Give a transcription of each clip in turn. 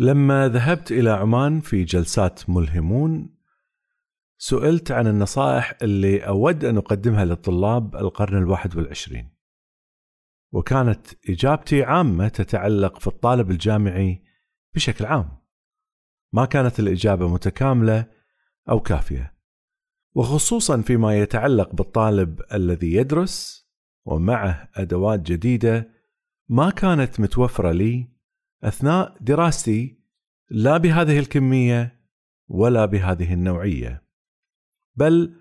لما ذهبت إلى عمان في جلسات ملهمون سئلت عن النصائح اللي أود أن أقدمها للطلاب القرن الواحد والعشرين. وكانت إجابتي عامة تتعلق في الطالب الجامعي بشكل عام. ما كانت الإجابة متكاملة أو كافية. وخصوصا فيما يتعلق بالطالب الذي يدرس ومعه أدوات جديدة ما كانت متوفرة لي أثناء دراستي لا بهذه الكمية ولا بهذه النوعية بل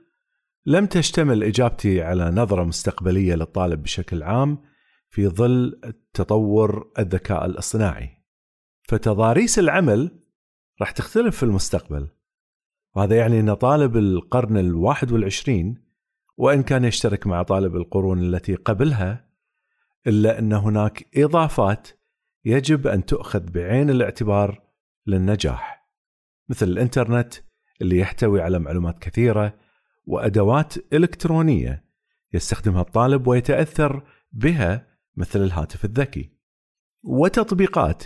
لم تشتمل إجابتي على نظرة مستقبلية للطالب بشكل عام في ظل تطور الذكاء الاصطناعي. فتضاريس العمل راح تختلف في المستقبل وهذا يعني أن طالب القرن الواحد والعشرين وإن كان يشترك مع طالب القرون التي قبلها إلا أن هناك إضافات يجب أن تؤخذ بعين الاعتبار للنجاح مثل الإنترنت اللي يحتوي على معلومات كثيرة وأدوات إلكترونية يستخدمها الطالب ويتأثر بها مثل الهاتف الذكي وتطبيقات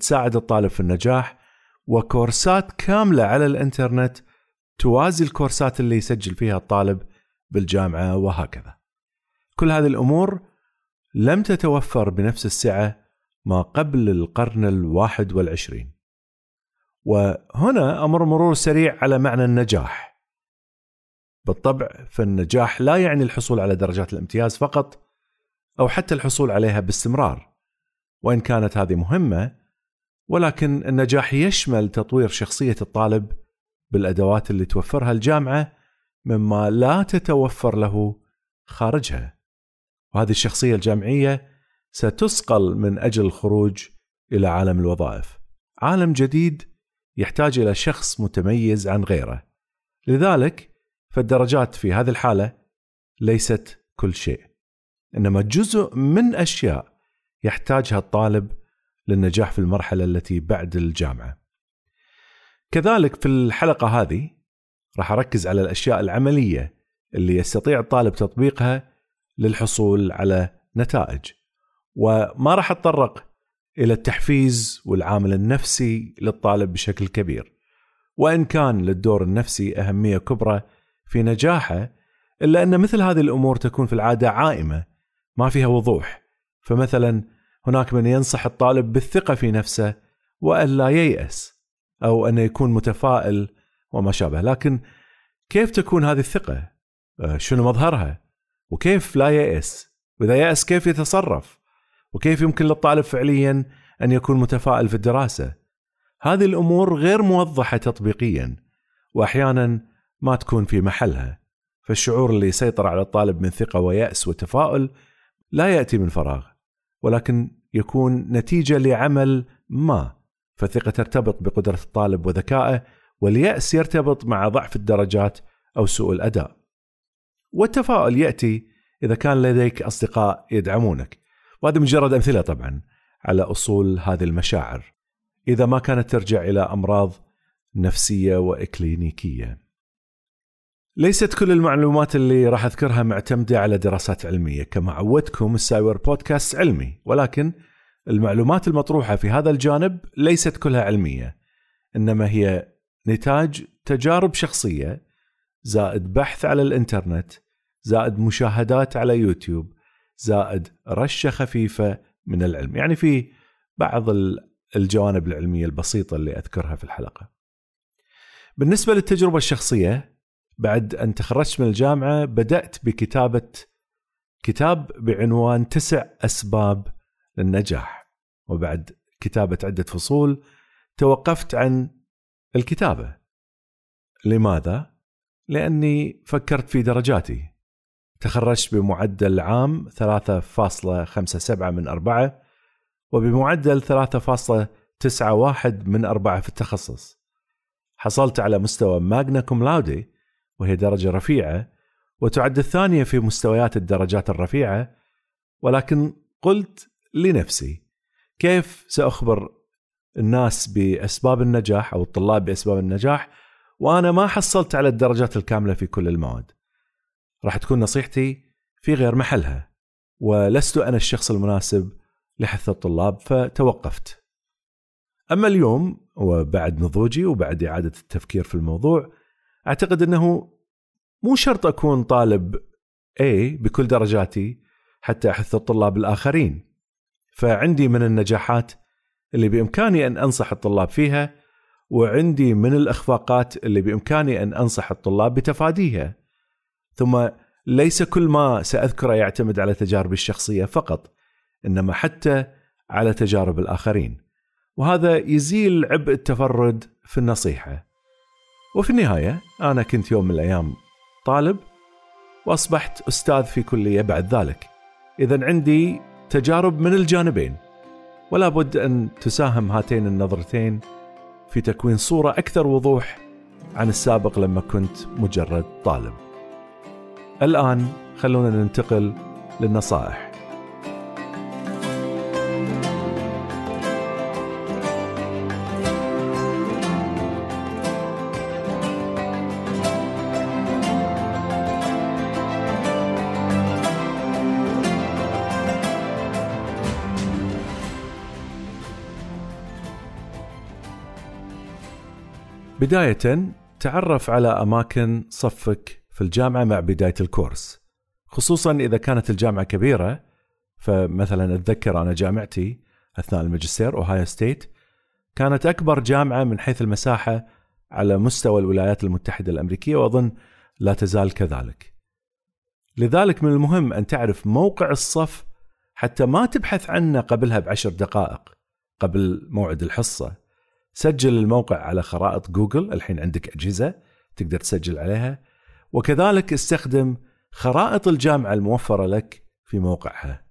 تساعد الطالب في النجاح وكورسات كاملة على الإنترنت توازي الكورسات اللي يسجل فيها الطالب بالجامعة وهكذا. كل هذه الأمور لم تتوفر بنفس السعة ما قبل القرن الواحد والعشرين. وهنا أمر مرور سريع على معنى النجاح. بالطبع فالنجاح لا يعني الحصول على درجات الامتياز فقط أو حتى الحصول عليها باستمرار وإن كانت هذه مهمة ولكن النجاح يشمل تطوير شخصية الطالب بالأدوات اللي توفرها الجامعة مما لا تتوفر له خارجها. وهذه الشخصية الجامعية ستثقل من أجل الخروج إلى عالم الوظائف. عالم جديد يحتاج إلى شخص متميز عن غيره. لذلك فالدرجات في هذه الحالة ليست كل شيء. إنما جزء من أشياء يحتاجها الطالب للنجاح في المرحلة التي بعد الجامعة. كذلك في الحلقة هذه راح أركز على الأشياء العملية اللي يستطيع الطالب تطبيقها للحصول على نتائج. وما راح أتطرق إلى التحفيز والعامل النفسي للطالب بشكل كبير وإن كان للدور النفسي أهمية كبرى في نجاحه إلا أن مثل هذه الأمور تكون في العادة عائمة ما فيها وضوح فمثلا هناك من ينصح الطالب بالثقة في نفسه وأن لا ييأس أو أن يكون متفائل وما شابه لكن كيف تكون هذه الثقة؟ آه، شنو مظهرها؟ وكيف لا ييأس؟ وإذا يأس كيف يتصرف؟ وكيف يمكن للطالب فعليا أن يكون متفائل في الدراسة؟ هذه الأمور غير موضحة تطبيقيا واحيانا ما تكون في محلها. فالشعور اللي يسيطر على الطالب من ثقة ويأس وتفاؤل لا يأتي من فراغ ولكن يكون نتيجة لعمل ما. فالثقة ترتبط بقدرة الطالب وذكائه واليأس يرتبط مع ضعف الدرجات أو سوء الأداء. والتفاؤل يأتي إذا كان لديك أصدقاء يدعمونك. وهذه مجرد أمثلة طبعا على أصول هذه المشاعر إذا ما كانت ترجع إلى أمراض نفسية وإكلينيكية. ليست كل المعلومات اللي راح أذكرها معتمدة على دراسات علمية كما عودتكم السايور بودكاست علمي ولكن المعلومات المطروحة في هذا الجانب ليست كلها علمية إنما هي نتاج تجارب شخصية زائد بحث على الإنترنت زائد مشاهدات على يوتيوب زائد رشه خفيفة من العلم. يعني في بعض الجوانب العلمية البسيطة اللي أذكرها في الحلقة. بالنسبة للتجربة الشخصية بعد أن تخرجت من الجامعة بدأت بكتابة كتاب بعنوان تسع أسباب للنجاح. وبعد كتابة عدة فصول توقفت عن الكتابة. لماذا؟ لأني فكرت في درجاتي. تخرجت بمعدل عام 3.57 من أربعة وبمعدل 3.91 من أربعة في التخصص. حصلت على مستوى ماجنا كوم لاودي وهي درجة رفيعة وتعد الثانية في مستويات الدرجات الرفيعة ولكن قلت لنفسي كيف سأخبر الناس بأسباب النجاح أو الطلاب بأسباب النجاح وأنا ما حصلت على الدرجات الكاملة في كل المواد؟ راح تكون نصيحتي في غير محلها ولست أنا الشخص المناسب لحث الطلاب فتوقفت. أما اليوم وبعد نضوجي وبعد إعادة التفكير في الموضوع أعتقد أنه مو شرط أكون طالب A بكل درجاتي حتى أحث الطلاب الآخرين. فعندي من النجاحات اللي بإمكاني أن أنصح الطلاب فيها وعندي من الإخفاقات اللي بإمكاني أن أنصح الطلاب بتفاديها. ثم ليس كل ما سأذكره يعتمد على تجاربي الشخصية فقط إنما حتى على تجارب الآخرين. وهذا يزيل عبء التفرد في النصيحة. وفي النهاية أنا كنت يوم من الأيام طالب وأصبحت أستاذ في كلية بعد ذلك. إذا عندي تجارب من الجانبين. ولا بد أن تساهم هاتين النظرتين في تكوين صورة أكثر وضوح عن السابق لما كنت مجرد طالب. الآن خلونا ننتقل للنصائح. بداية تعرف على أماكن صفك في الجامعة مع بداية الكورس. خصوصا إذا كانت الجامعة كبيرة فمثلا أتذكر أنا جامعتي أثناء الماجستير أوهايو ستيت كانت أكبر جامعة من حيث المساحة على مستوى الولايات المتحدة الأمريكية وأظن لا تزال كذلك. لذلك من المهم أن تعرف موقع الصف حتى ما تبحث عنه قبلها بعشر دقائق قبل موعد الحصة. سجل الموقع على خرائط جوجل الحين عندك أجهزة تقدر تسجل عليها. وكذلك استخدم خرائط الجامعة الموفرة لك في موقعها.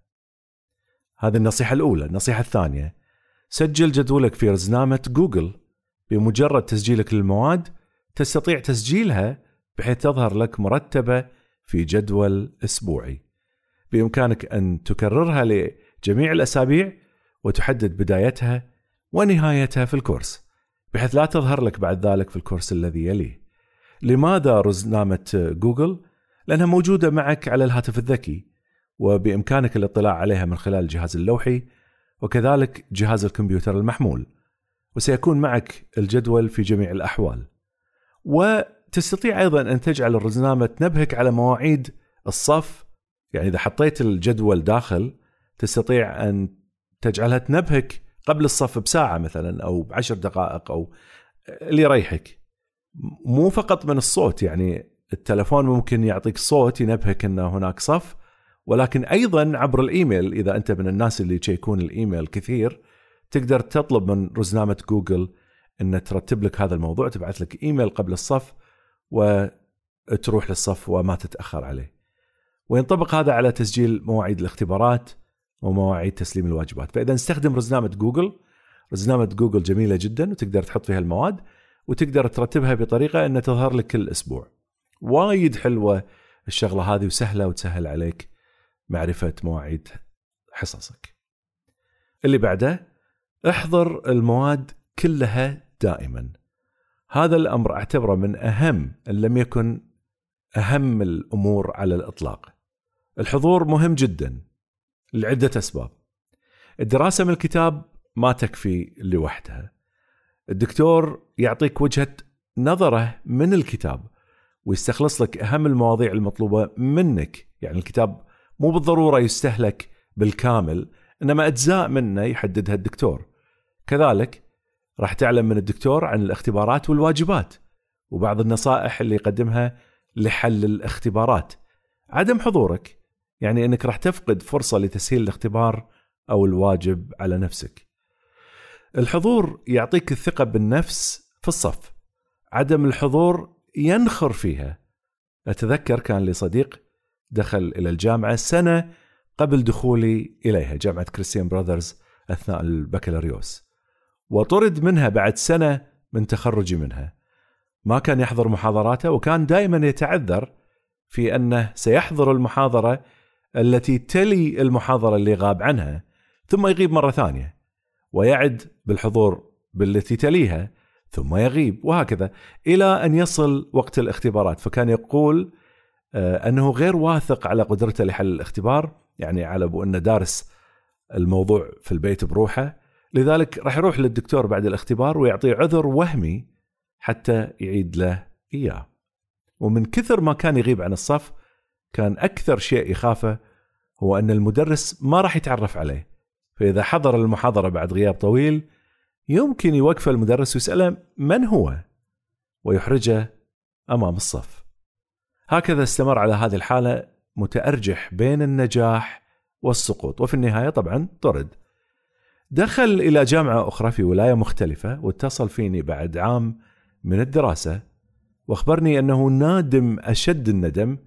هذه النصيحة الأولى. النصيحة الثانية. سجل جدولك في رزنامة جوجل. بمجرد تسجيلك للمواد تستطيع تسجيلها بحيث تظهر لك مرتبة في جدول أسبوعي. بإمكانك أن تكررها لجميع الأسابيع وتحدد بدايتها ونهايتها في الكورس بحيث لا تظهر لك بعد ذلك في الكورس الذي يليه. لماذا رزنامة جوجل؟ لأنها موجودة معك على الهاتف الذكي وبإمكانك الاطلاع عليها من خلال الجهاز اللوحي وكذلك جهاز الكمبيوتر المحمول وسيكون معك الجدول في جميع الأحوال وتستطيع أيضا أن تجعل الرزنامة تنبهك على مواعيد الصف يعني إذا حطيت الجدول داخل تستطيع أن تجعلها تنبهك قبل الصف بساعة مثلا أو بعشر دقائق أو اللي يريحك مو فقط من الصوت يعني التلفون ممكن يعطيك صوت ينبهك أن هناك صف ولكن أيضا عبر الإيميل إذا أنت من الناس اللي يشيكون الإيميل كثير تقدر تطلب من رزنامة جوجل أن ترتب لك هذا الموضوع تبعث لك إيميل قبل الصف وتروح للصف وما تتأخر عليه. وينطبق هذا على تسجيل مواعيد الاختبارات ومواعيد تسليم الواجبات. فإذا نستخدم رزنامة جوجل رزنامة جوجل جميلة جدا وتقدر تحط فيها المواد. وتقدر ترتبها بطريقة إنها تظهر لك كل أسبوع. وايد حلوة الشغلة هذه وسهلة وتسهل عليك معرفة مواعيد حصصك. اللي بعده احضر المواد كلها دائما. هذا الأمر أعتبره من أهم إن لم يكن أهم الأمور على الإطلاق. الحضور مهم جدا لعدة أسباب. الدراسة من الكتاب ما تكفي لوحدها. الدكتور يعطيك وجهة نظره من الكتاب ويستخلص لك أهم المواضيع المطلوبة منك. يعني الكتاب مو بالضرورة يستهلك بالكامل إنما أجزاء منه يحددها الدكتور. كذلك راح تعلم من الدكتور عن الاختبارات والواجبات وبعض النصائح اللي يقدمها لحل الاختبارات. عدم حضورك يعني إنك راح تفقد فرصة لتسهيل الاختبار أو الواجب على نفسك. الحضور يعطيك الثقة بالنفس في الصف. عدم الحضور ينخر فيها. أتذكر كان لي صديق دخل إلى الجامعة سنة قبل دخولي إليها جامعة كريستيان براذرز أثناء البكالوريوس. وطرد منها بعد سنة من تخرجي منها. ما كان يحضر محاضراته وكان دائما يتعذر في أنه سيحضر المحاضرة التي تلي المحاضرة اللي غاب عنها ثم يغيب مرة ثانية. ويعد بالحضور بالتي تليها ثم يغيب وهكذا إلى أن يصل وقت الاختبارات. فكان يقول آه، أنه غير واثق على قدرته لحل الاختبار يعني على أبو انه دارس الموضوع في البيت بروحه. لذلك راح يروح للدكتور بعد الاختبار ويعطيه عذر وهمي حتى يعيد له إياه. ومن كثر ما كان يغيب عن الصف كان أكثر شيء يخافه هو أن المدرس ما راح يتعرف عليه. فإذا حضر المحاضرة بعد غياب طويل يمكن يوقف المدرس ويسأله من هو؟ ويحرجه أمام الصف. هكذا استمر على هذه الحالة متأرجح بين النجاح والسقوط وفي النهاية طبعا طرد. دخل إلى جامعة أخرى في ولاية مختلفة واتصل فيني بعد عام من الدراسة وأخبرني أنه نادم أشد الندم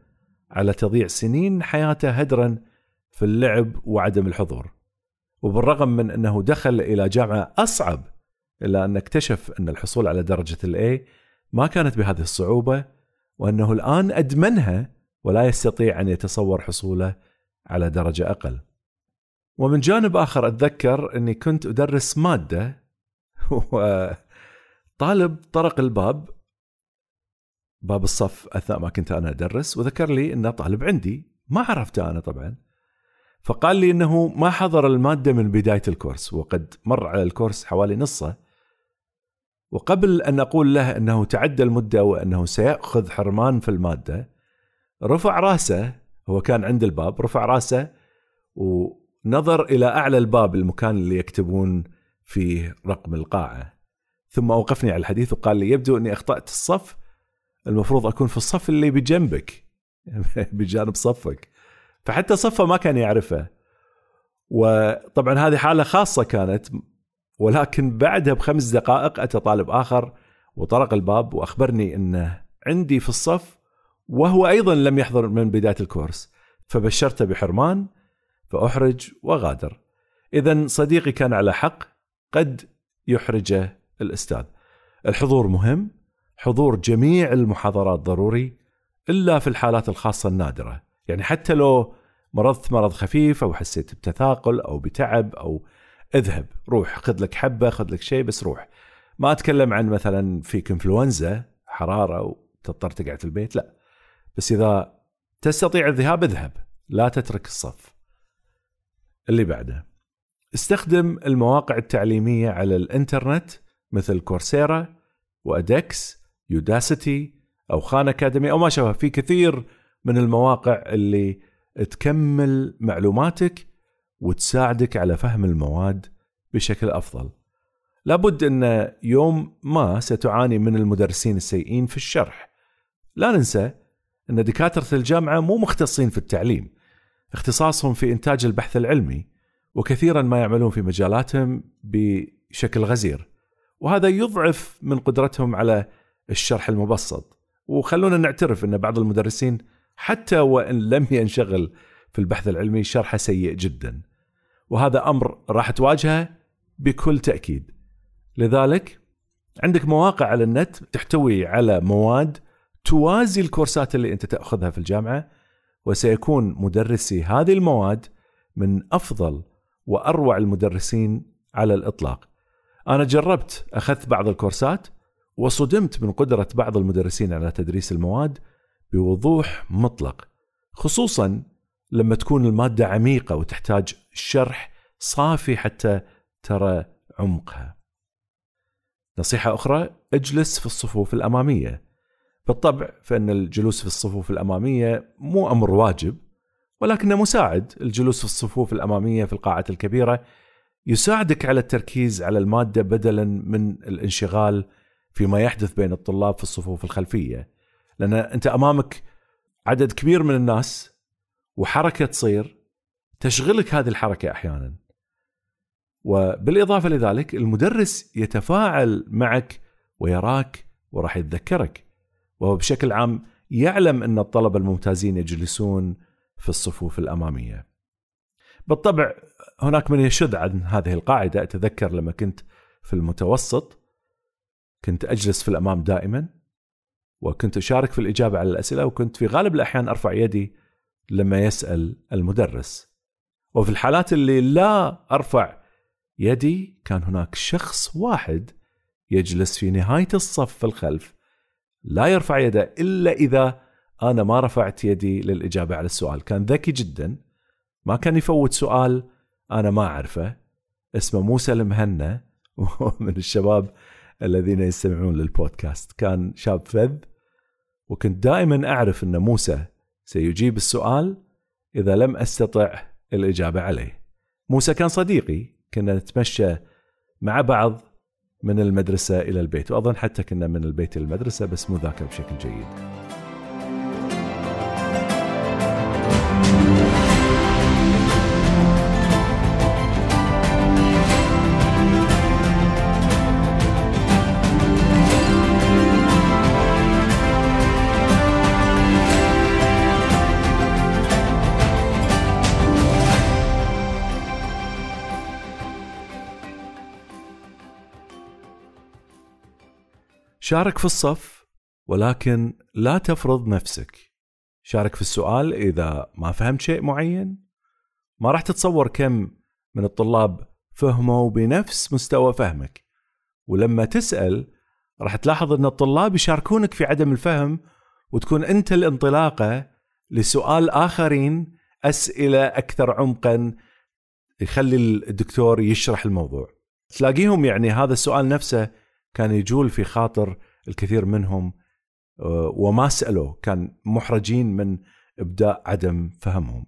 على تضييع سنين حياته هدرا في اللعب وعدم الحضور. وبالرغم من أنه دخل إلى جامعة أصعب إلا أن اكتشف أن الحصول على درجة الاي ما كانت بهذه الصعوبة وأنه الآن أدمنها ولا يستطيع أن يتصور حصوله على درجة أقل. ومن جانب آخر أتذكر أني كنت أدرس مادة وطالب طرق الباب باب الصف أثناء ما كنت أنا أدرس وذكر لي انه طالب عندي ما عرفته أنا طبعا فقال لي إنه ما حضر المادة من بداية الكورس وقد مر على الكورس حوالي نصه. وقبل أن أقول له إنه تعدى المدة وإنه سيأخذ حرمان في المادة رفع رأسه هو كان عند الباب رفع رأسه ونظر إلى أعلى الباب المكان اللي يكتبون فيه رقم القاعة. ثم اوقفني على الحديث وقال لي يبدو أني أخطأت الصف المفروض أكون في الصف اللي بجنبك بجانب صفك. فحتى صفه ما كان يعرفه وطبعا هذه حالة خاصة كانت ولكن بعدها بخمس دقائق أتى طالب آخر وطرق الباب وأخبرني إنه عندي في الصف وهو أيضا لم يحضر من بداية الكورس فبشرته بحرمان فأحرج وغادر. اذا صديقي كان على حق قد يحرجه الأستاذ. الحضور مهم، حضور جميع المحاضرات ضروري إلا في الحالات الخاصة النادرة، يعني حتى لو مرضت مرض خفيف أو حسيت بتثاقل أو بتعب أو اذهب روح خذ لك حبة خذ لك شيء بس روح. ما أتكلم عن مثلا فيك إنفلونزا حرارة وتضطر تقعد في البيت لا. بس إذا تستطيع الذهاب اذهب. لا تترك الصف. اللي بعده. استخدم المواقع التعليمية على الإنترنت مثل كورسيرا وادكس يوداسيتي أو خان أكاديمي أو ما شابه. في كثير من المواقع اللي تكمل معلوماتك وتساعدك على فهم المواد بشكل أفضل. لابد أن يوم ما ستعاني من المدرسين السيئين في الشرح. لا ننسى أن دكاترة الجامعة مو مختصين في التعليم. اختصاصهم في إنتاج البحث العلمي وكثيرا ما يعملون في مجالاتهم بشكل غزير. وهذا يضعف من قدرتهم على الشرح المبسط. وخلونا نعترف أن بعض المدرسين حتى وإن لم ينشغل في البحث العلمي شرحه سيء جدا. وهذا أمر راح تواجهه بكل تأكيد. لذلك عندك مواقع على النت تحتوي على مواد توازي الكورسات اللي أنت تأخذها في الجامعة وسيكون مدرسي هذه المواد من أفضل وأروع المدرسين على الإطلاق. أنا جربت أخذت بعض الكورسات وصدمت من قدرة بعض المدرسين على تدريس المواد بوضوح مطلق خصوصا لما تكون المادة عميقة وتحتاج شرح صافي حتى ترى عمقها. نصيحة أخرى اجلس في الصفوف الأمامية. بالطبع فإن الجلوس في الصفوف الأمامية مو أمر واجب ولكنه مساعد، الجلوس في الصفوف الأمامية في القاعات الكبيرة يساعدك على التركيز على المادة بدلا من الانشغال فيما يحدث بين الطلاب في الصفوف الخلفية. لأن أنت أمامك عدد كبير من الناس وحركة تصير تشغلك هذه الحركة أحيانا. وبالإضافة لذلك المدرس يتفاعل معك ويراك وراح يتذكرك. وهو بشكل عام يعلم أن الطلبة الممتازين يجلسون في الصفوف الأمامية. بالطبع هناك من يشد عن هذه القاعدة. أتذكر لما كنت في المتوسط كنت أجلس في الأمام دائما. وكنت أشارك في الإجابة على الأسئلة وكنت في غالب الأحيان أرفع يدي لما يسأل المدرس. وفي الحالات اللي لا أرفع يدي كان هناك شخص واحد يجلس في نهاية الصف في الخلف لا يرفع يده إلا إذا أنا ما رفعت يدي للإجابة على السؤال. كان ذكي جدا ما كان يفوت سؤال أنا ما أعرفه اسمه موسى المهنا من الشباب الذين يستمعون للبودكاست. كان شاب فذ وكنت دائما أعرف أن موسى سيجيب السؤال إذا لم أستطع الإجابة عليه. موسى كان صديقي كنا نتمشى مع بعض من المدرسة إلى البيت وأظن حتى كنا من البيت إلى المدرسة بس مو ذاكر بشكل جيد. شارك في الصف ولكن لا تفرض نفسك. شارك في السؤال إذا ما فهمت شيء معين. ما راح تتصور كم من الطلاب فهموا بنفس مستوى فهمك. ولما تسأل راح تلاحظ إن الطلاب يشاركونك في عدم الفهم وتكون أنت الانطلاقة لسؤال آخرين أسئلة أكثر عمقا يخلي الدكتور يشرح الموضوع. تلاقيهم يعني هذا السؤال نفسه كان يجول في خاطر الكثير منهم آه، وما سألوا كان محرجين من إبداء عدم فهمهم.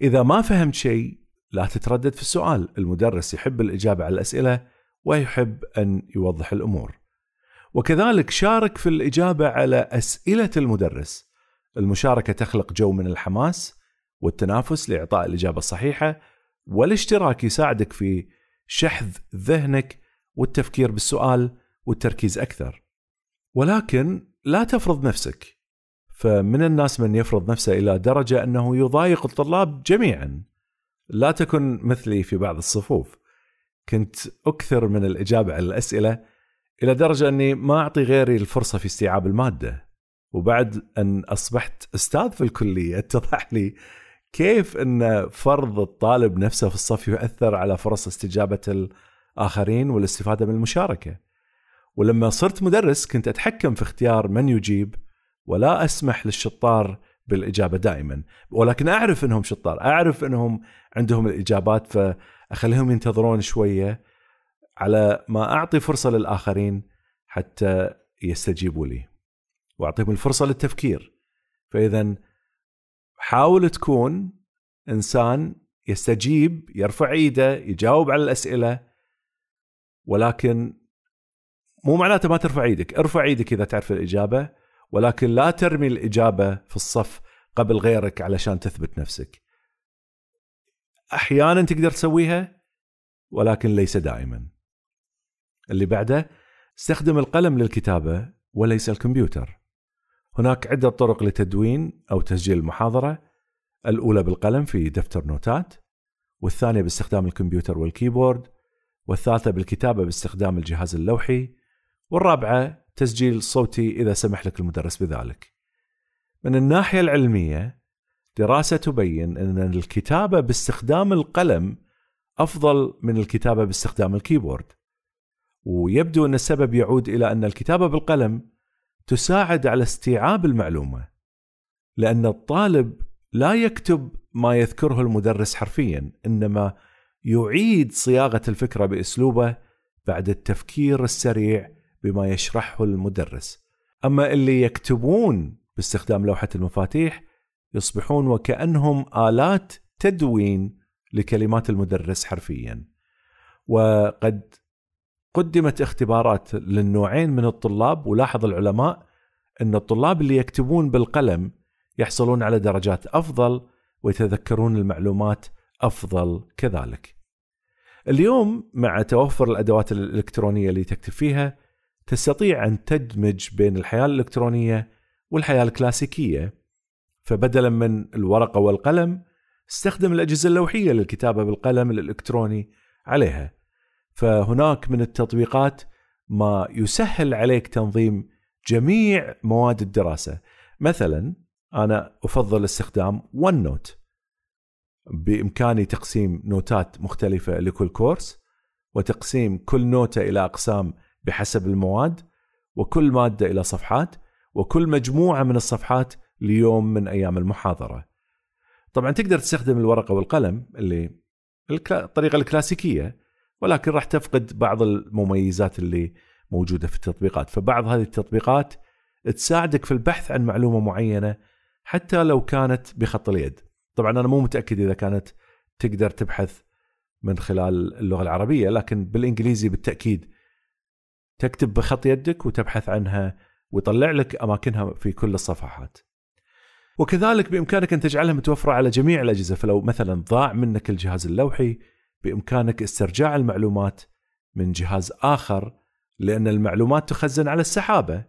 إذا ما فهمت شيء لا تتردد في السؤال، المدرس يحب الإجابة على الأسئلة ويحب أن يوضح الأمور. وكذلك شارك في الإجابة على أسئلة المدرس. المشاركة تخلق جو من الحماس والتنافس لإعطاء الإجابة الصحيحة والاشتراك يساعدك في شحذ ذهنك والتفكير بالسؤال والتركيز أكثر. ولكن لا تفرض نفسك. فمن الناس من يفرض نفسه إلى درجة أنه يضايق الطلاب جميعا. لا تكن مثلي في بعض الصفوف. كنت أكثر من الإجابة على الأسئلة إلى درجة أني ما أعطي غيري الفرصة في استيعاب المادة. وبعد أن أصبحت أستاذ في الكلية اتضح لي كيف أن فرض الطالب نفسه في الصف يؤثر على فرص استجابة آخرين والاستفادة من المشاركة. ولما صرت مدرس كنت أتحكم في اختيار من يجيب ولا أسمح للشطار بالإجابة دائما. ولكن أعرف إنهم شطار أعرف إنهم عندهم الإجابات فأخليهم ينتظرون شوية على ما أعطي فرصة للآخرين حتى يستجيبوا لي. وأعطيهم الفرصة للتفكير. فاذا حاول تكون إنسان يستجيب يرفع إيده يجاوب على الأسئلة ولكن مو معناته ما ترفع إيدك. ارفع إيدك إذا تعرف الإجابة ولكن لا ترمي الإجابة في الصف قبل غيرك علشان تثبت نفسك. أحيانا تقدر تسويها ولكن ليس دائما. اللي بعده استخدم القلم للكتابة وليس الكمبيوتر. هناك عدة طرق لتدوين أو تسجيل المحاضرة. الأولى بالقلم في دفتر نوتات والثانية باستخدام الكمبيوتر والكيبورد. والثالثة بالكتابة باستخدام الجهاز اللوحي والرابعة تسجيل صوتي إذا سمح لك المدرس بذلك. من الناحية العلمية دراسة تبين أن الكتابة باستخدام القلم أفضل من الكتابة باستخدام الكيبورد. ويبدو أن السبب يعود إلى أن الكتابة بالقلم تساعد على استيعاب المعلومة لأن الطالب لا يكتب ما يذكره المدرس حرفيا إنما يعيد صياغة الفكرة بأسلوبه بعد التفكير السريع بما يشرحه المدرس. أما اللي يكتبون باستخدام لوحة المفاتيح يصبحون وكأنهم آلات تدوين لكلمات المدرس حرفيا. وقد قدمت اختبارات للنوعين من الطلاب ولاحظ العلماء أن الطلاب اللي يكتبون بالقلم يحصلون على درجات أفضل ويتذكرون المعلومات أفضل كذلك. اليوم مع توفر الأدوات الإلكترونية اللي تكتب فيها تستطيع أن تدمج بين الحياة الإلكترونية والحياة الكلاسيكية. فبدلا من الورقة والقلم استخدم الأجهزة اللوحية للكتابة بالقلم الإلكتروني عليها. فهناك من التطبيقات ما يسهل عليك تنظيم جميع مواد الدراسة. مثلا أنا أفضل استخدام OneNote بإمكاني تقسيم notes ات مختلفة لكل course وتقسيم كل نوتة إلى أقسام بحسب المواد وكل مادة إلى صفحات وكل مجموعة من الصفحات ليوم من أيام المحاضرة. طبعا تقدر تستخدم الورقة والقلم اللي الطريقة الكلاسيكية ولكن راح تفقد بعض المميزات اللي موجودة في التطبيقات. فبعض هذه التطبيقات تساعدك في البحث عن معلومة معينة حتى لو كانت بخط اليد. طبعا أنا مو متأكد إذا كانت تقدر تبحث من خلال اللغة العربية لكن بالإنجليزي بالتأكيد تكتب بخط يدك وتبحث عنها ويطلع لك أماكنها في كل الصفحات. وكذلك بإمكانك أن تجعلها متوفرة على جميع الأجهزة فلو مثلا ضاع منك الجهاز اللوحي بإمكانك استرجاع المعلومات من جهاز آخر لأن المعلومات تخزن على السحابة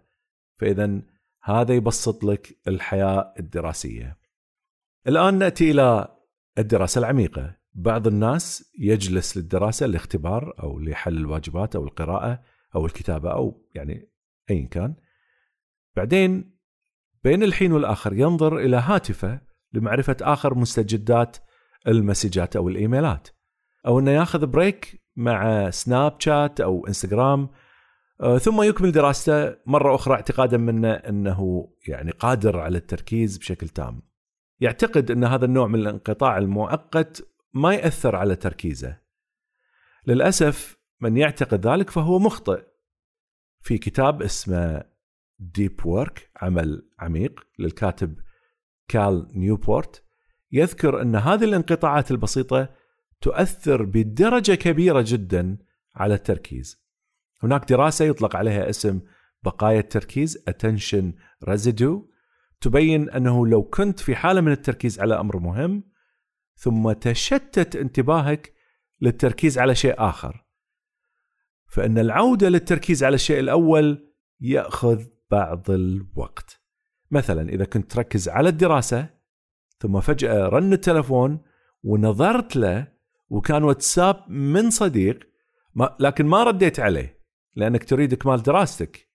فإذا هذا يبسط لك الحياة الدراسية. الآن نأتي إلى الدراسة العميقة. بعض الناس يجلس للدراسة الاختبار أو لحل الواجبات أو القراءة أو الكتابة أو يعني أي كان. بعدين بين الحين والآخر ينظر إلى هاتفه لمعرفة آخر مستجدات المسجات أو الإيميلات أو أنه ياخذ بريك مع سناب شات أو إنستغرام آه، ثم يكمل دراسته مرة أخرى اعتقادا منه أنه يعني قادر على التركيز بشكل تام. يعتقد أن هذا النوع من الانقطاع المؤقت ما يأثر على تركيزه. للأسف من يعتقد ذلك فهو مخطئ. في كتاب اسمه Deep Work عمل عميق للكاتب كال نيوبورت يذكر أن هذه الانقطاعات البسيطة تؤثر بدرجة كبيرة جدا على التركيز. هناك دراسة يطلق عليها اسم بقايا التركيز attention residue تبين أنه لو كنت في حالة من التركيز على أمر مهم ثم تشتت انتباهك للتركيز على شيء آخر. فإن العودة للتركيز على الشيء الأول يأخذ بعض الوقت. مثلا إذا كنت تركز على الدراسة ثم فجأة رن التلفون ونظرت له وكان واتساب من صديق ما لكن ما رديت عليه لأنك تريد إكمال دراستك.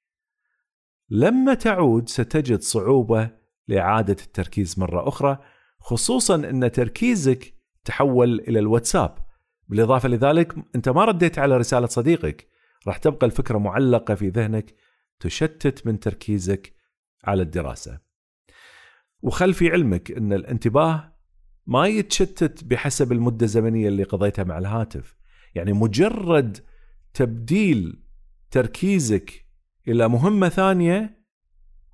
لما تعود ستجد صعوبة لإعادة التركيز مرة أخرى خصوصا أن تركيزك تحول إلى الواتساب. بالإضافة لذلك أنت ما رديت على رسالة صديقك. راح تبقى الفكرة معلقة في ذهنك تشتت من تركيزك على الدراسة. وخل في علمك أن الانتباه ما يتشتت بحسب المدة الزمنية اللي قضيتها مع الهاتف. يعني مجرد تبديل تركيزك إلى مهمة ثانية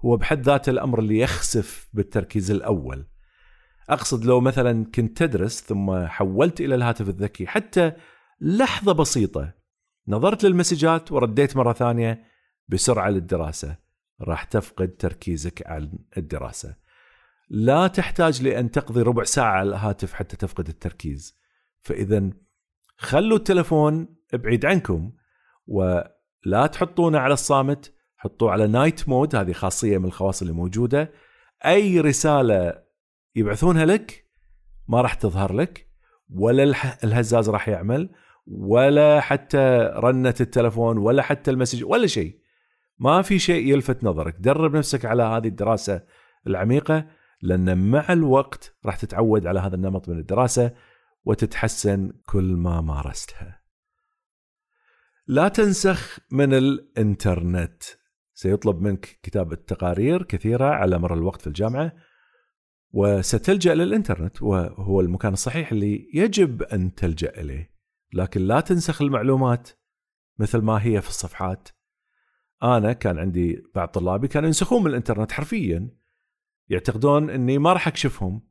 هو بحد ذاته الأمر اللي يخسف بالتركيز الأول. أقصد لو مثلا كنت تدرس ثم حولت إلى الهاتف الذكي حتى لحظة بسيطة نظرت للمسجات ورديت مرة ثانية بسرعة للدراسة. راح تفقد تركيزك عن الدراسة. لا تحتاج لأن تقضي ربع ساعة على الهاتف حتى تفقد التركيز. فإذا خلوا التلفون بعيد عنكم ولا تحطونه على الصامت. حطوه على night mode هذه خاصية من الخواص اللي موجودة. أي رسالة يبعثونها لك ما راح تظهر لك ولا الهزاز راح يعمل ولا حتى رنة التلفون ولا حتى ال message ولا شيء. ما في شيء يلفت نظرك. درب نفسك على هذه الدراسة العميقة لأن مع الوقت راح تتعود على هذا النمط من الدراسة وتتحسن كل ما مارستها. لا تنسخ من الإنترنت. سيطلب منك كتابة تقارير كثيرة على مر الوقت في الجامعة وستلجأ للإنترنت وهو المكان الصحيح اللي يجب أن تلجأ إليه. لكن لا تنسخ المعلومات مثل ما هي في الصفحات. أنا كان عندي بعض طلابي كانوا ينسخون من الإنترنت حرفيا يعتقدون أني ما راح أكشفهم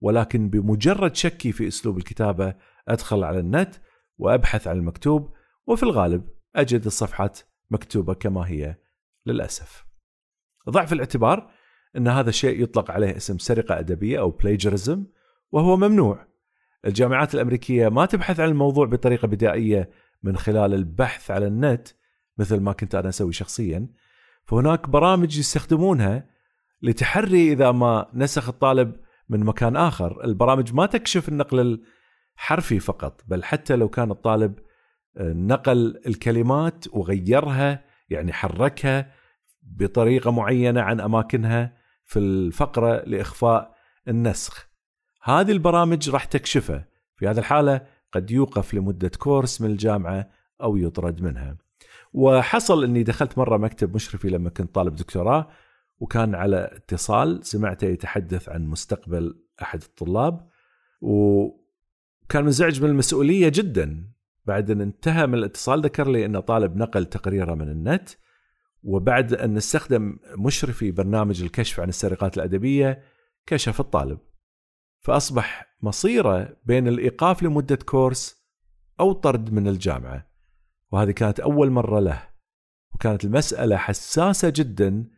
ولكن بمجرد شكي في أسلوب الكتابة أدخل على النت وأبحث عن المكتوب وفي الغالب أجد الصفحات مكتوبة كما هي. للأسف. ضع في الاعتبار أن هذا الشيء يطلق عليه اسم سرقة أدبية أو بلاجرزم وهو ممنوع. الجامعات الأمريكية ما تبحث عن الموضوع بطريقة بدائية من خلال البحث على النت مثل ما كنت أنا أسوي شخصيا. فهناك برامج يستخدمونها لتحري إذا ما نسخ الطالب من مكان آخر، البرامج ما تكشف النقل الحرفي فقط بل حتى لو كان الطالب آه، نقل الكلمات وغيرها يعني حركها بطريقة معينة عن أماكنها في الفقرة لإخفاء النسخ. هذه البرامج راح تكشفه، في هذه الحالة قد يوقف لمدة كورس من الجامعة أو يطرد منها. وحصل إني دخلت مرة مكتب مشرفي لما كنت طالب دكتوراه وكان على اتصال سمعته يتحدث عن مستقبل أحد الطلاب وكان منزعج من المسؤولية جدا بعد أن انتهى من الاتصال ذكر لي أنه طالب نقل تقريره من النت وبعد أن استخدم مشرفي برنامج الكشف عن السرقات الأدبية كشف الطالب فأصبح مصيره بين الإيقاف لمدة كورس أو طرد من الجامعة وهذه كانت أول مرة له وكانت المسألة حساسة جدا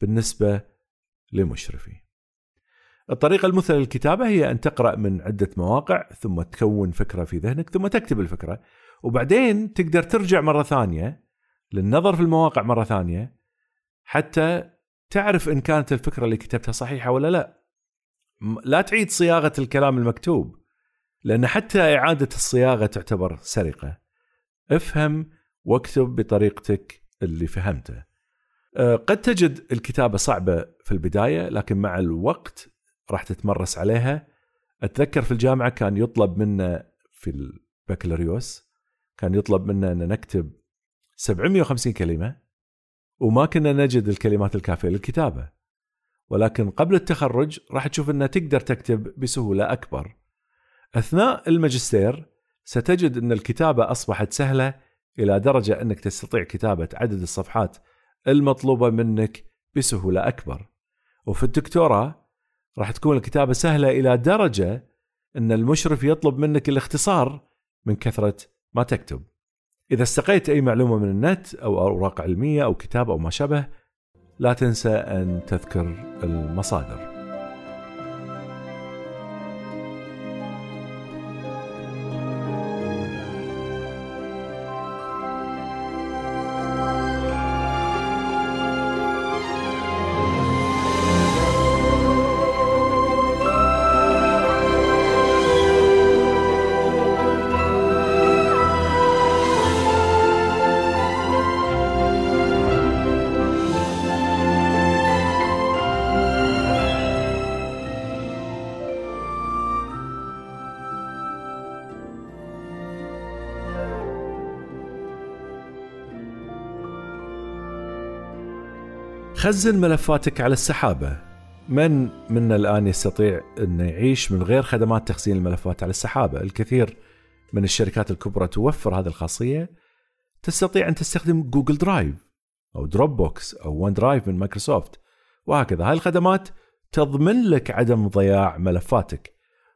بالنسبة لمشرفي. الطريقة المثلى للكتابة هي أن تقرأ من عدة مواقع ثم تكون فكرة في ذهنك ثم تكتب الفكرة وبعدين تقدر ترجع مرة ثانية للنظر في المواقع مرة ثانية حتى تعرف إن كانت الفكرة اللي كتبتها صحيحة ولا لا. لا تعيد صياغة الكلام المكتوب لأن حتى إعادة الصياغة تعتبر سرقة. افهم واكتب بطريقتك اللي فهمته. أه، قد تجد الكتابة صعبة في البداية لكن مع الوقت راح تتمرس عليها. أتذكر في الجامعة كان يطلب منا في البكالوريوس كان يطلب منا أن نكتب 750 كلمة وما كنا نجد الكلمات الكافية للكتابة. ولكن قبل التخرج راح تشوف أنها تقدر تكتب بسهولة أكبر. أثناء الماجستير ستجد أن الكتابة أصبحت سهلة إلى درجة أنك تستطيع كتابة عدد الصفحات المطلوبة منك بسهولة أكبر. وفي الدكتوراه راح تكون الكتابة سهلة إلى درجة إن المشرف يطلب منك الاختصار من كثرة ما تكتب. إذا استقيت أي معلومة من النت أو أوراق علمية أو كتاب أو ما شابه لا تنسى أن تذكر المصادر. خزن ملفاتك على السحابة. من منا الآن يستطيع أن يعيش من غير خدمات تخزين الملفات على السحابة؟ الكثير من الشركات الكبرى توفر هذه الخاصية. تستطيع أن تستخدم Google Drive أو Dropbox أو OneDrive من مايكروسوفت. وهكذا. هاي الخدمات تضمن لك عدم ضياع ملفاتك.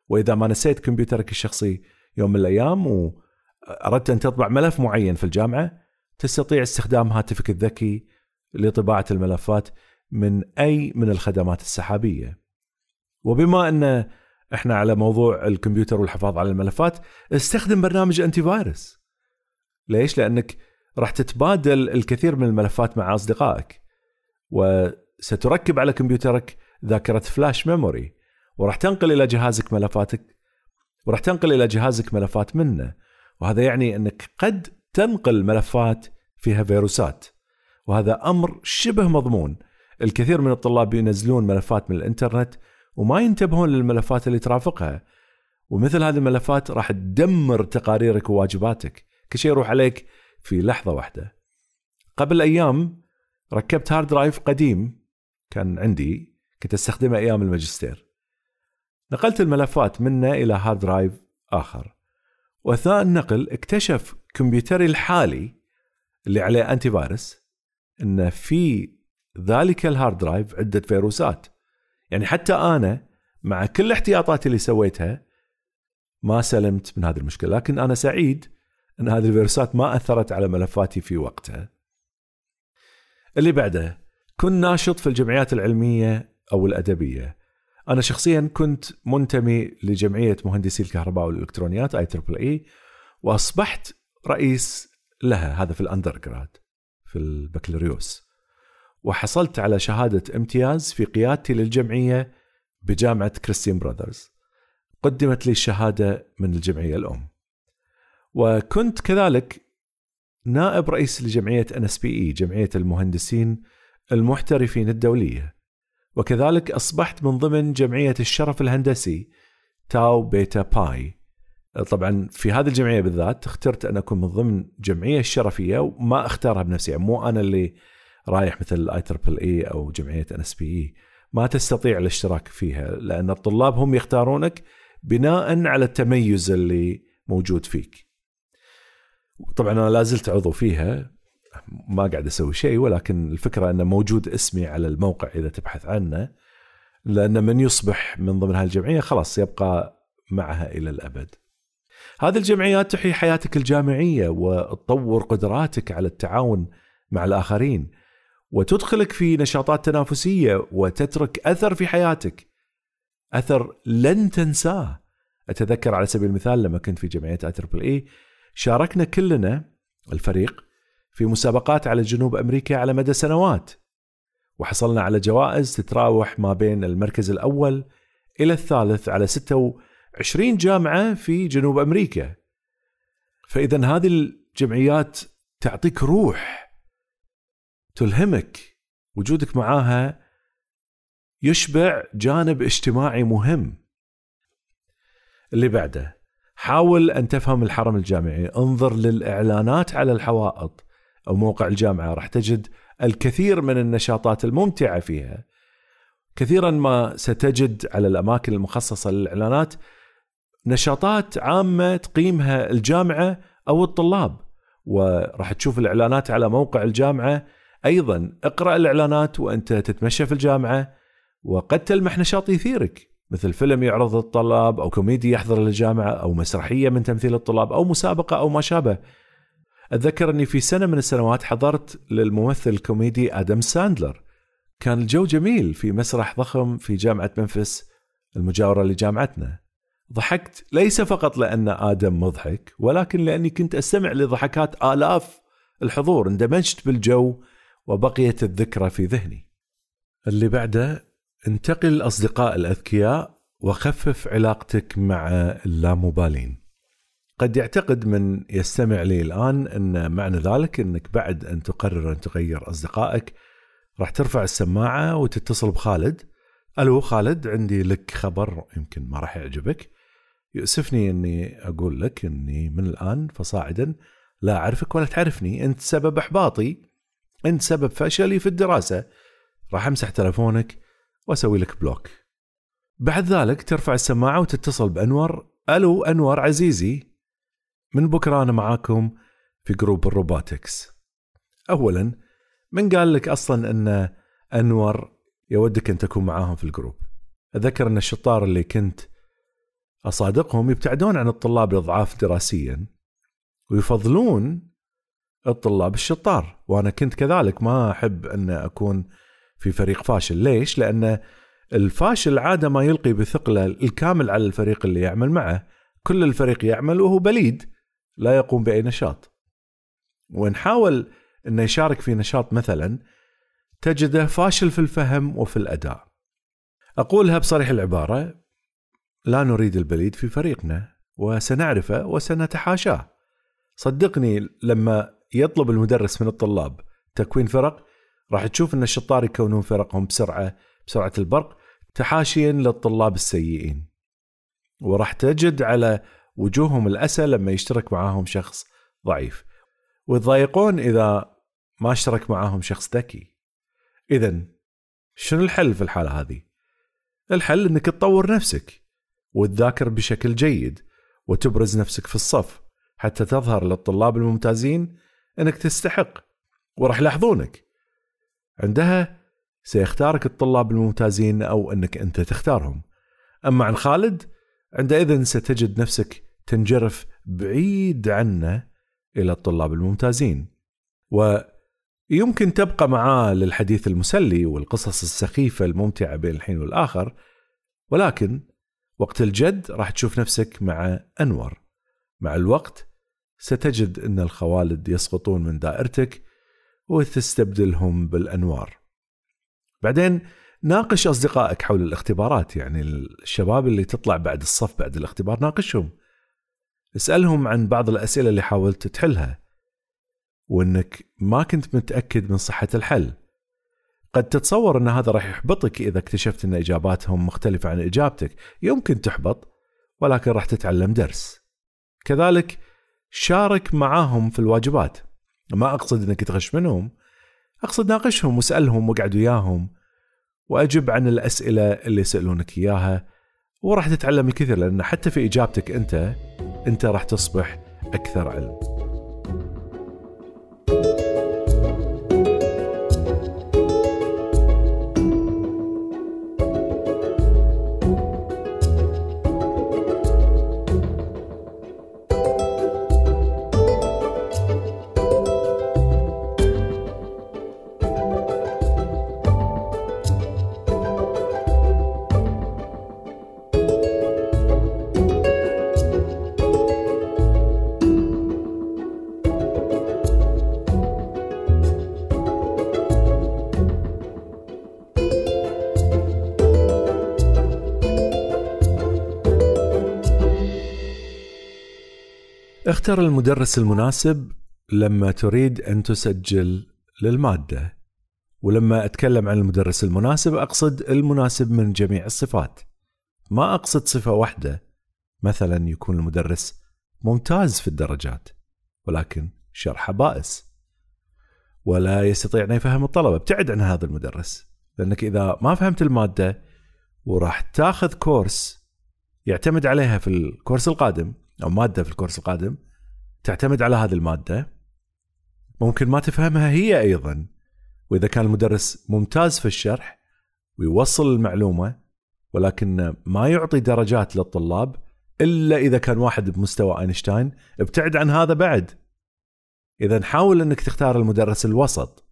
وإذا ما نسيت كمبيوترك الشخصي يوم من الأيام وأردت أن تطبع ملف معين في الجامعة تستطيع استخدام هاتفك الذكي لطباعة الملفات من أي من الخدمات السحابية. وبما أن إحنا على موضوع الكمبيوتر والحفاظ على الملفات استخدم برنامج antivirus ليش؟ لأنك راح تتبادل الكثير من الملفات مع أصدقائك. وستركب على كمبيوترك ذاكرة flash memory وراح تنقل إلى جهازك ملفاتك وراح تنقل إلى جهازك ملفات منه. وهذا يعني أنك قد تنقل ملفات فيها فيروسات. وهذا أمر شبه مضمون. الكثير من الطلاب ينزلون ملفات من الإنترنت وما ينتبهون للملفات اللي ترافقها. ومثل هذه الملفات راح تدمر تقاريرك وواجباتك. كل شيء يروح عليك في لحظة واحدة. قبل أيام ركبت hard drive قديم. كان عندي. كنت أستخدمه أيام الماجستير. نقلت الملفات منه إلى hard drive آخر. وأثناء النقل اكتشف كمبيوتري الحالي اللي عليه antivirus إن في ذلك ال hard drive عدة فيروسات. يعني حتى أنا مع كل الاحتياطات اللي سويتها ما سلمت من هذه المشكلة. لكن أنا سعيد إن هذه الفيروسات ما أثرت على ملفاتي في وقتها. اللي بعده كن ناشط في الجمعيات العلمية أو الأدبية. أنا شخصيا كنت منتمي لجمعية مهندسي الكهرباء والإلكترونيات IEEE وأصبحت رئيس لها هذا في ال undergrad في البكالوريوس. وحصلت على شهادة امتياز في قيادتي للجمعية بجامعة كريستيان براذرز قدمت لي الشهادة من الجمعية الأم. وكنت كذلك نائب رئيس لجمعية NSPE جمعية المهندسين المحترفين الدولية. وكذلك أصبحت من ضمن جمعية الشرف الهندسي Tau Beta Pi. طبعا في هذه الجمعية بالذات اخترت أن أكون من ضمن جمعية الشرفية وما أختارها بنفسي يعني مو أنا اللي رايح مثل ال IEEE أو جمعية NSPE ما تستطيع الاشتراك فيها لأن الطلاب هم يختارونك بناء على التميز اللي موجود فيك. طبعا أنا لا زلت عضو فيها ما قاعد أسوي شيء ولكن الفكرة انه موجود اسمي على الموقع إذا تبحث عنه لأن من يصبح من ضمن هالجمعيه خلاص يبقى معها إلى الأبد. هذه الجمعيات تحيي حياتك الجامعية وتطور قدراتك على التعاون مع الآخرين وتدخلك في نشاطات تنافسية وتترك أثر في حياتك. أثر لن تنساه. أتذكر على سبيل المثال لما كنت في جمعية آي تربل إي شاركنا كلنا الفريق في مسابقات على جنوب أمريكا على مدى سنوات. وحصلنا على جوائز تتراوح ما بين المركز الأول إلى الثالث على 26 جامعة في جنوب أمريكا. فإذا هذه الجمعيات تعطيك روح تلهمك وجودك معاها يشبع جانب اجتماعي مهم. اللي بعده حاول أن تفهم الحرم الجامعي. انظر للإعلانات على الحوائط أو موقع الجامعة. راح تجد الكثير من النشاطات الممتعة فيها. كثيرا ما ستجد على الأماكن المخصصة للإعلانات نشاطات عامة تقيمها الجامعة أو الطلاب وراح تشوف الإعلانات على موقع الجامعة أيضا اقرأ الإعلانات وأنت تتمشى في الجامعة وقد تلمح نشاط يثيرك مثل فيلم يعرض الطلاب أو كوميدي يحضر للجامعة أو مسرحية من تمثيل الطلاب أو مسابقة أو ما شابه. أتذكر أني في سنة من السنوات حضرت للممثل الكوميدي آدم ساندلر. كان الجو جميل في مسرح ضخم في جامعة ممفيس المجاورة لجامعتنا. ضحكت ليس فقط لأن آدم مضحك ولكن لأني كنت أستمع لضحكات آلاف الحضور اندمجت بالجو وبقيت الذكرى في ذهني. اللي بعده انتقل الأصدقاء الأذكياء وخفف علاقتك مع اللامبالين. قد يعتقد من يستمع لي الآن أن معنى ذلك أنك بعد أن تقرر أن تغير أصدقائك راح ترفع السماعة وتتصل بخالد ألو خالد عندي لك خبر يمكن ما راح يعجبك يؤسفني أني أقول لك أني من الآن فصاعدا لا أعرفك ولا تعرفني. أنت سبب إحباطي. أنت سبب فشلي في الدراسة. راح أمسح تلفونك وأسوي لك block. بعد ذلك ترفع السماعة وتتصل بأنور. ألو أنور عزيزي. من بكرة أنا معاكم في group ال robotics. اولا من قال لك أصلا أن أنور يودك أن تكون معاهم في الجروب؟ أتذكر أن الشطار اللي كنت اصادقهم يبتعدون عن الطلاب الأضعاف دراسيا ويفضلون الطلاب الشطار. وأنا كنت كذلك ما أحب أن أكون في فريق فاشل. ليش؟ لأن الفاشل عادة ما يلقي بثقله الكامل على الفريق اللي يعمل معه. كل الفريق يعمل وهو بليد لا يقوم بأي نشاط. ونحاول انه يشارك في نشاط مثلا تجده فاشل في الفهم وفي الأداء. أقولها بصريح العبارة لا نريد البليد في فريقنا وسنعرفه وسنتحاشاه. صدقني لما يطلب المدرس من الطلاب تكوين فرق راح تشوف إن الشطار يكونون فرقهم بسرعة بسرعة البرق تحاشيا للطلاب السيئين. وراح تجد على وجوههم الأسى لما يشترك معاهم شخص ضعيف. ويتضايقون إذا ما اشترك معاهم شخص ذكي. اذا شنو الحل في الحالة هذه؟ الحل إنك تطور نفسك. وتذاكر بشكل جيد وتبرز نفسك في الصف حتى تظهر للطلاب الممتازين إنك تستحق وراح يلاحظونك. عندها سيختارك الطلاب الممتازين أو إنك أنت تختارهم. أما عن خالد عندئذ ستجد نفسك تنجرف بعيد عنه إلى الطلاب الممتازين. ويمكن تبقى معاه للحديث المسلي والقصص السخيفة الممتعة بين الحين والآخر ولكن وقت الجد راح تشوف نفسك مع أنور. مع الوقت ستجد إن الخوالد يسقطون من دائرتك وتستبدلهم بالأنوار. بعدين ناقش أصدقائك حول الاختبارات يعني الشباب اللي تطلع بعد الصف بعد الاختبار ناقشهم. اسألهم عن بعض الأسئلة اللي حاولت تحلها وإنك ما كنت متأكد من صحة الحل. قد تتصور أن هذا راح يحبطك إذا اكتشفت أن إجاباتهم مختلفة عن إجابتك. يمكن تحبط ولكن راح تتعلم درس. كذلك شارك معاهم في الواجبات. ما أقصد أنك تغش منهم أقصد ناقشهم واسألهم واقعد وياهم وأجب عن الأسئلة اللي يسألونك إياها. وراح تتعلم الكثير لأن حتى في إجابتك أنت أنت راح تصبح أكثر علم. اختر المدرس المناسب لما تريد أن تسجل للمادة؟ ولما أتكلم عن المدرس المناسب أقصد المناسب من جميع الصفات. ما أقصد صفة واحدة. مثلا يكون المدرس ممتاز في الدرجات ولكن شرحه بائس. ولا يستطيع أن يفهم الطلبة. ابتعد عن هذا المدرس لأنك إذا ما فهمت المادة وراح تاخذ كورس يعتمد عليها في الكورس القادم أو مادة في الكورس القادم تعتمد على هذه المادة. ممكن ما تفهمها هي أيضا. وإذا كان المدرس ممتاز في الشرح ويوصل المعلومة ولكن ما يعطي درجات للطلاب إلا إذا كان واحد بمستوى أينشتاين ابتعد عن هذا بعد. اذا حاول إنك تختار المدرس الوسط.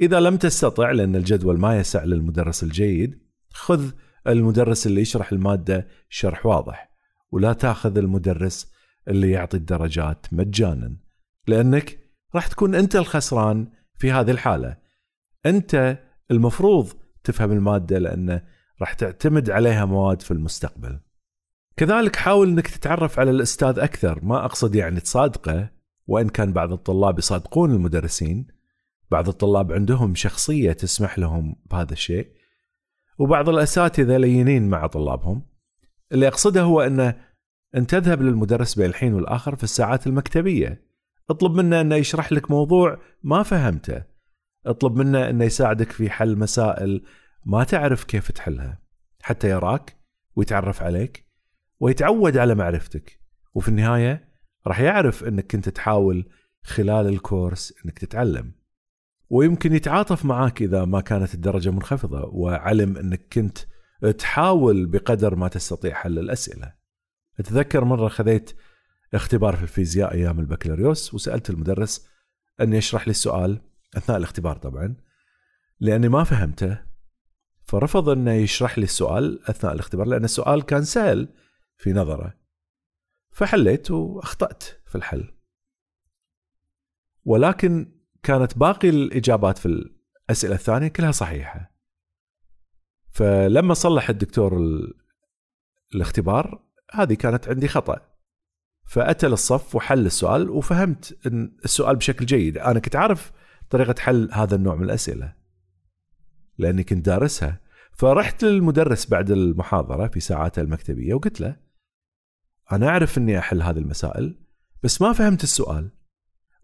إذا لم تستطع لأن الجدول ما يسع للمدرس الجيد خذ المدرس اللي يشرح المادة شرح واضح ولا تاخذ المدرس اللي يعطي الدرجات مجانا لأنك راح تكون أنت الخسران في هذه الحالة. أنت المفروض تفهم المادة لأنه راح تعتمد عليها مواد في المستقبل. كذلك حاول أنك تتعرف على الأستاذ أكثر. ما أقصد يعني تصادقه وإن كان بعض الطلاب يصادقون المدرسين بعض الطلاب عندهم شخصية تسمح لهم بهذا الشيء وبعض الأساتذة لينين مع طلابهم. اللي أقصده هو أنه أن تذهب للمدرس بين الحين والآخر في الساعات المكتبية. اطلب منه انه يشرح لك موضوع ما فهمته. اطلب منه انه يساعدك في حل مسائل ما تعرف كيف تحلها حتى يراك ويتعرف عليك ويتعود على معرفتك. وفي النهاية راح يعرف أنك كنت تحاول خلال الكورس أنك تتعلم. ويمكن يتعاطف معاك إذا ما كانت الدرجة منخفضة وعلم أنك كنت تحاول بقدر ما تستطيع حل الأسئلة. أتذكر مرة خذيت اختبار في الفيزياء أيام البكالوريوس وسألت المدرس ان يشرح لي السؤال أثناء الاختبار طبعا لأني ما فهمته فرفض أنه يشرح لي السؤال أثناء الاختبار لأن السؤال كان سهل في نظره. فحليت وأخطأت في الحل. ولكن كانت باقي الإجابات في الأسئلة الثانية كلها صحيحة. فلما صلح الدكتور الاختبار هذه كانت عندي خطأ. فأتى للصف وحل السؤال وفهمت إن السؤال بشكل جيد. أنا كنت عارف طريقة حل هذا النوع من الأسئلة لأني كنت دارسها. فرحت للمدرس بعد المحاضرة في ساعاته المكتبية وقلت له أنا أعرف إني أحل هذه المسائل بس ما فهمت السؤال.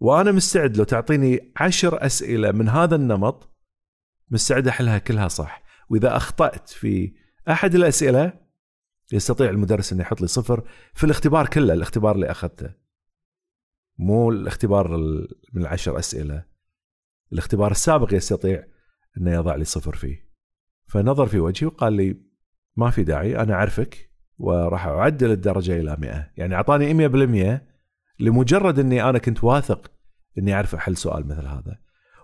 وأنا مستعد لو تعطيني عشر أسئلة من هذا النمط مستعد أحلها كلها صح. وإذا أخطأت في أحد الأسئلة يستطيع المدرس إنه يحط لي صفر في الاختبار كله الاختبار اللي أخذته. مو الاختبار من العشر أسئلة الاختبار السابق يستطيع إنه يضع لي صفر فيه. فنظر في وجهي وقال لي ما في داعي أنا أعرفك وراح أعدل الدرجة إلى 100 يعني أعطاني 100% لمجرد إني أنا كنت واثق إني أعرف أحل سؤال مثل هذا.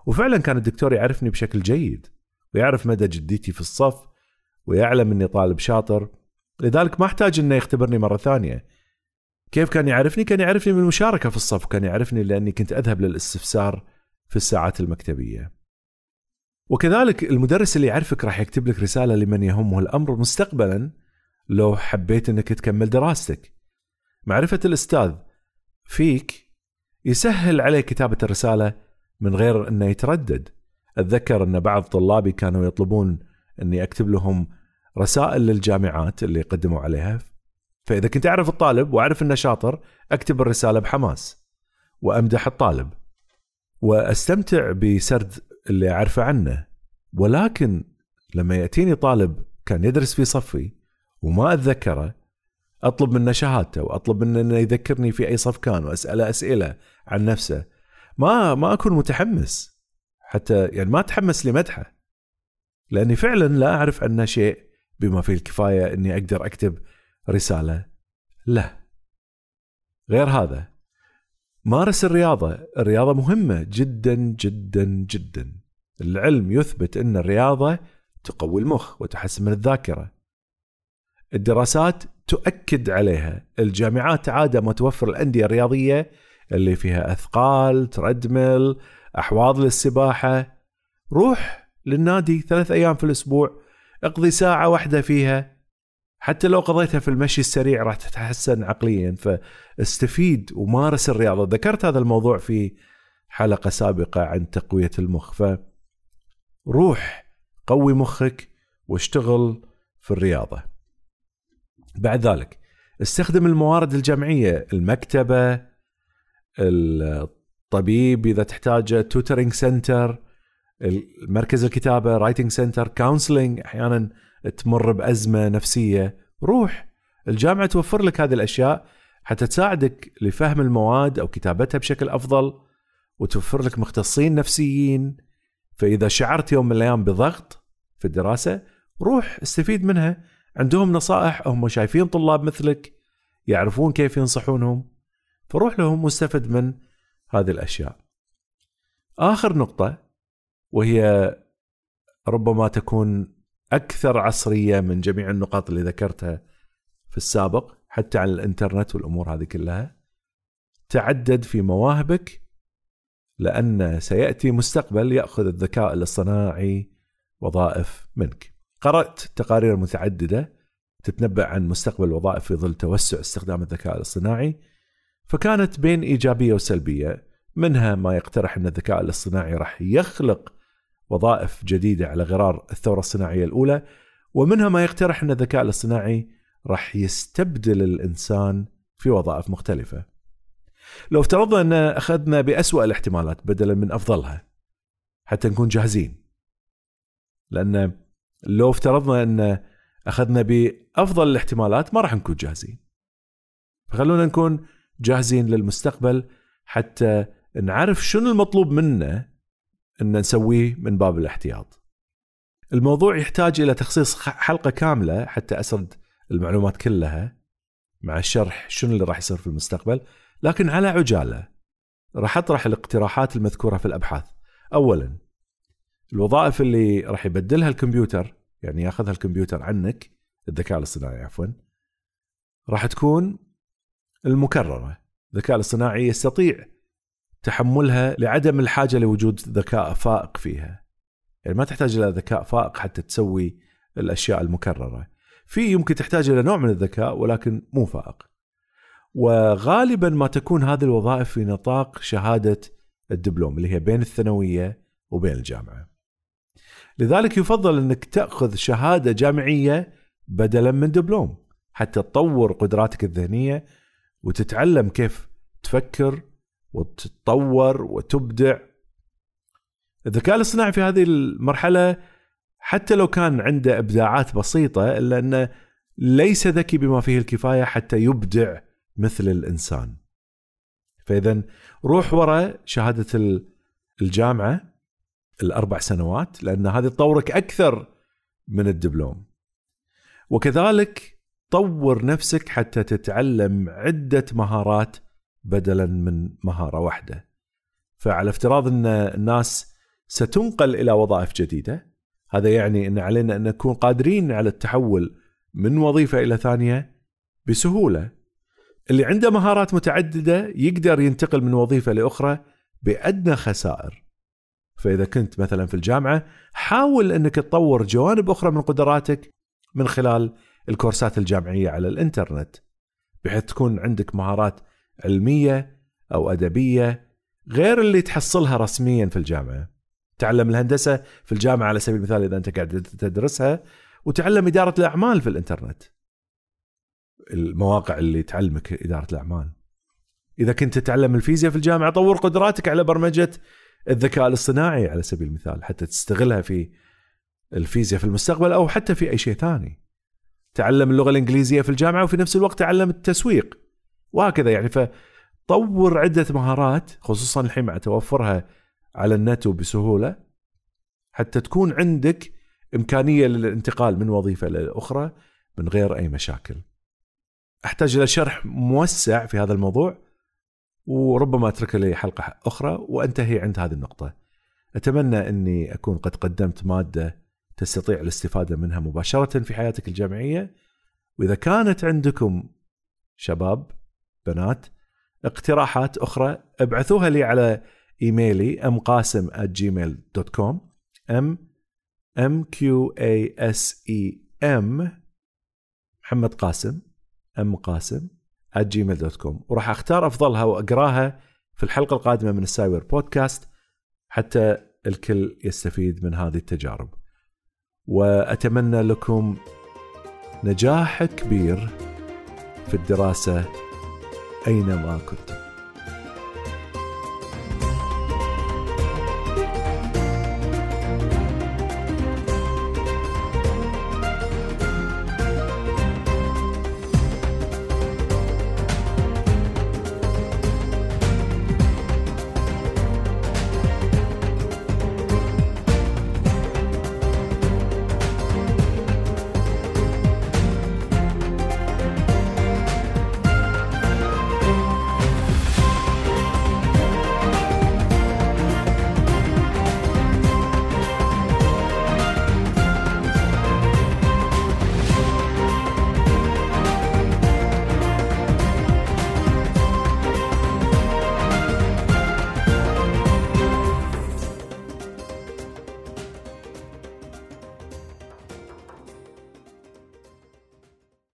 وفعلا كان الدكتور يعرفني بشكل جيد ويعرف مدى جديتي في الصف ويعلم إني طالب شاطر لذلك ما احتاج إنه يختبرني مرة ثانية كيف كان يعرفني كان يعرفني من المشاركة في الصف كان يعرفني لأني كنت أذهب للاستفسار في الساعات المكتبية. وكذلك المدرس اللي يعرفك راح يكتب لك رسالة لمن يهمه الأمر مستقبلا لو حبيت إنك تكمل دراستك. معرفة الأستاذ فيك يسهل عليه كتابة الرسالة من غير إنه يتردد. أتذكر إن بعض طلابي كانوا يطلبون إني أكتب لهم رسائل للجامعات اللي قدموا عليها. فإذا كنت أعرف الطالب وأعرف إنه شاطر أكتب الرسالة بحماس وأمدح الطالب وأستمتع بسرد اللي أعرفه عنه. ولكن لما يأتيني طالب كان يدرس في صفي وما أتذكره أطلب منه شهادته وأطلب منه إنه يذكرني في أي صف كان وأسأله أسئلة عن نفسه. ما ما أكون متحمس حتى يعني ما أتحمس لمدحه لأني فعلا لا أعرف عنه شيء بما فيه الكفاية إني أقدر أكتب رسالة له. غير هذا مارس الرياضة، الرياضة مهمة جدا جدا جدا. العلم يثبت إن الرياضة تقوي المخ وتحسن من الذاكرة. الدراسات تؤكد عليها، الجامعات عادة ما توفر الأندية الرياضية اللي فيها أثقال، تردمل، أحواض للسباحة. روح للنادي ثلاث أيام في الأسبوع اقضي ساعة واحدة فيها. حتى لو قضيتها في المشي السريع راح تتحسن عقليا. فاستفيد ومارس الرياضة. ذكرت هذا الموضوع في حلقة سابقة عن تقوية المخ. فروح قوي مخك واشتغل في الرياضة. بعد ذلك استخدم الموارد الجامعية المكتبة الطبيب إذا تحتاجه tutoring center مركز الكتابة writing center counseling أحيانا تمر بأزمة نفسية. روح الجامعة توفر لك هذه الأشياء حتى تساعدك لفهم المواد أو كتابتها بشكل أفضل وتوفر لك مختصين نفسيين. فإذا شعرت يوم من الأيام بضغط في الدراسة روح استفيد منها. عندهم نصائح هم شايفين طلاب مثلك يعرفون كيف ينصحونهم. فروح لهم واستفد من هذه الأشياء. آخر نقطة وهي ربما تكون أكثر عصرية من جميع النقاط اللي ذكرتها في السابق حتى عن الإنترنت والأمور هذه كلها تعدد في مواهبك لأن سيأتي مستقبل يأخذ الذكاء الاصطناعي وظائف منك. قرأت تقارير متعددة تتنبأ عن مستقبل الوظائف في ظل توسع استخدام الذكاء الاصطناعي فكانت بين إيجابية وسلبية منها ما يقترح أن الذكاء الاصطناعي راح يخلق وظائف جديدة على غرار الثورة الصناعية الأولى ومنها ما يقترح أن الذكاء الاصطناعي راح يستبدل الإنسان في وظائف مختلفة. لو افترضنا أن أخذنا بأسوأ الاحتمالات بدلا من أفضلها حتى نكون جاهزين. لأن لو افترضنا أن أخذنا بأفضل الاحتمالات ما راح نكون جاهزين. فخلونا نكون جاهزين للمستقبل حتى نعرف شنو المطلوب منا إن نسويه من باب الاحتياط. الموضوع يحتاج إلى تخصيص حلقة كاملة حتى أسرد المعلومات كلها مع الشرح شنو اللي راح يصير في المستقبل، لكن على عجالة راح أطرح الاقتراحات المذكورة في الأبحاث. اولا الوظائف اللي راح يبدلها الكمبيوتر يعني ياخذها الكمبيوتر عنك الذكاء الاصطناعي عفوا راح تكون المكررة الذكاء الاصطناعي يستطيع تحملها لعدم الحاجة لوجود ذكاء فائق فيها. يعني ما تحتاج إلى ذكاء فائق حتى تسوي الأشياء المكررة. في يمكن تحتاج إلى نوع من الذكاء ولكن مو فائق. وغالبا ما تكون هذه الوظائف في نطاق شهادة الدبلوم اللي هي بين الثانوية وبين الجامعة. لذلك يفضل إنك تأخذ شهادة جامعية بدلا من دبلوم حتى تطور قدراتك الذهنية وتتعلم كيف تفكر وتتطور وتبدع الذكاء الاصطناعي في هذه المرحلة حتى لو كان عنده إبداعات بسيطة إلا أنه ليس ذكي بما فيه الكفاية حتى يبدع مثل الإنسان. فإذا روح وراء شهادة الجامعة الأربع سنوات لأن هذه تطورك أكثر من الدبلوم. وكذلك طور نفسك حتى تتعلم عدة مهارات بدلا من مهارة واحدة. فعلى افتراض إن الناس ستنقل إلى وظائف جديدة هذا يعني إن علينا أن نكون قادرين على التحول من وظيفة إلى ثانية بسهولة. اللي عنده مهارات متعددة يقدر ينتقل من وظيفة لأخرى بأدنى خسائر فإذا كنت مثلا في الجامعة حاول إنك تطور جوانب أخرى من قدراتك من خلال الكورسات الجامعية على الإنترنت بحيث تكون عندك مهارات علمية أو أدبية غير اللي تحصلها رسميا في الجامعة. تعلم الهندسة في الجامعة على سبيل المثال إذا أنت قاعد تدرسها وتعلم إدارة الأعمال في الإنترنت. المواقع اللي تعلمك إدارة الأعمال. إذا كنت تتعلم الفيزياء في الجامعة طور قدراتك على برمجة الذكاء الاصطناعي على سبيل المثال حتى تستغلها في الفيزياء في المستقبل أو حتى في أي شيء ثاني. تعلم اللغة الإنجليزية في الجامعة وفي نفس الوقت تعلم التسويق وهكذا يعني فطور عدة مهارات خصوصا الحين مع توفرها على النت وبسهولة حتى تكون عندك إمكانية للانتقال من وظيفة لاخرى من غير أي مشاكل. أحتاج إلى شرح موسع في هذا الموضوع وربما أترك لي حلقة أخرى وأنتهي عند هذه النقطة. أتمنى إني أكون قد قدمت مادة تستطيع الاستفادة منها مباشرة في حياتك الجامعية وإذا كانت عندكم شباب بنات اقتراحات أخرى ابعثوها لي على إيميلي ام قاسم gmail.com M M Q A S E M محمد قاسم M قاسم gmail.com وراح أختار أفضلها وأقراها في الحلقة القادمة من ال Sciware Podcast حتى الكل يستفيد من هذه التجارب. وأتمنى لكم نجاح كبير في الدراسة أينما كنتم.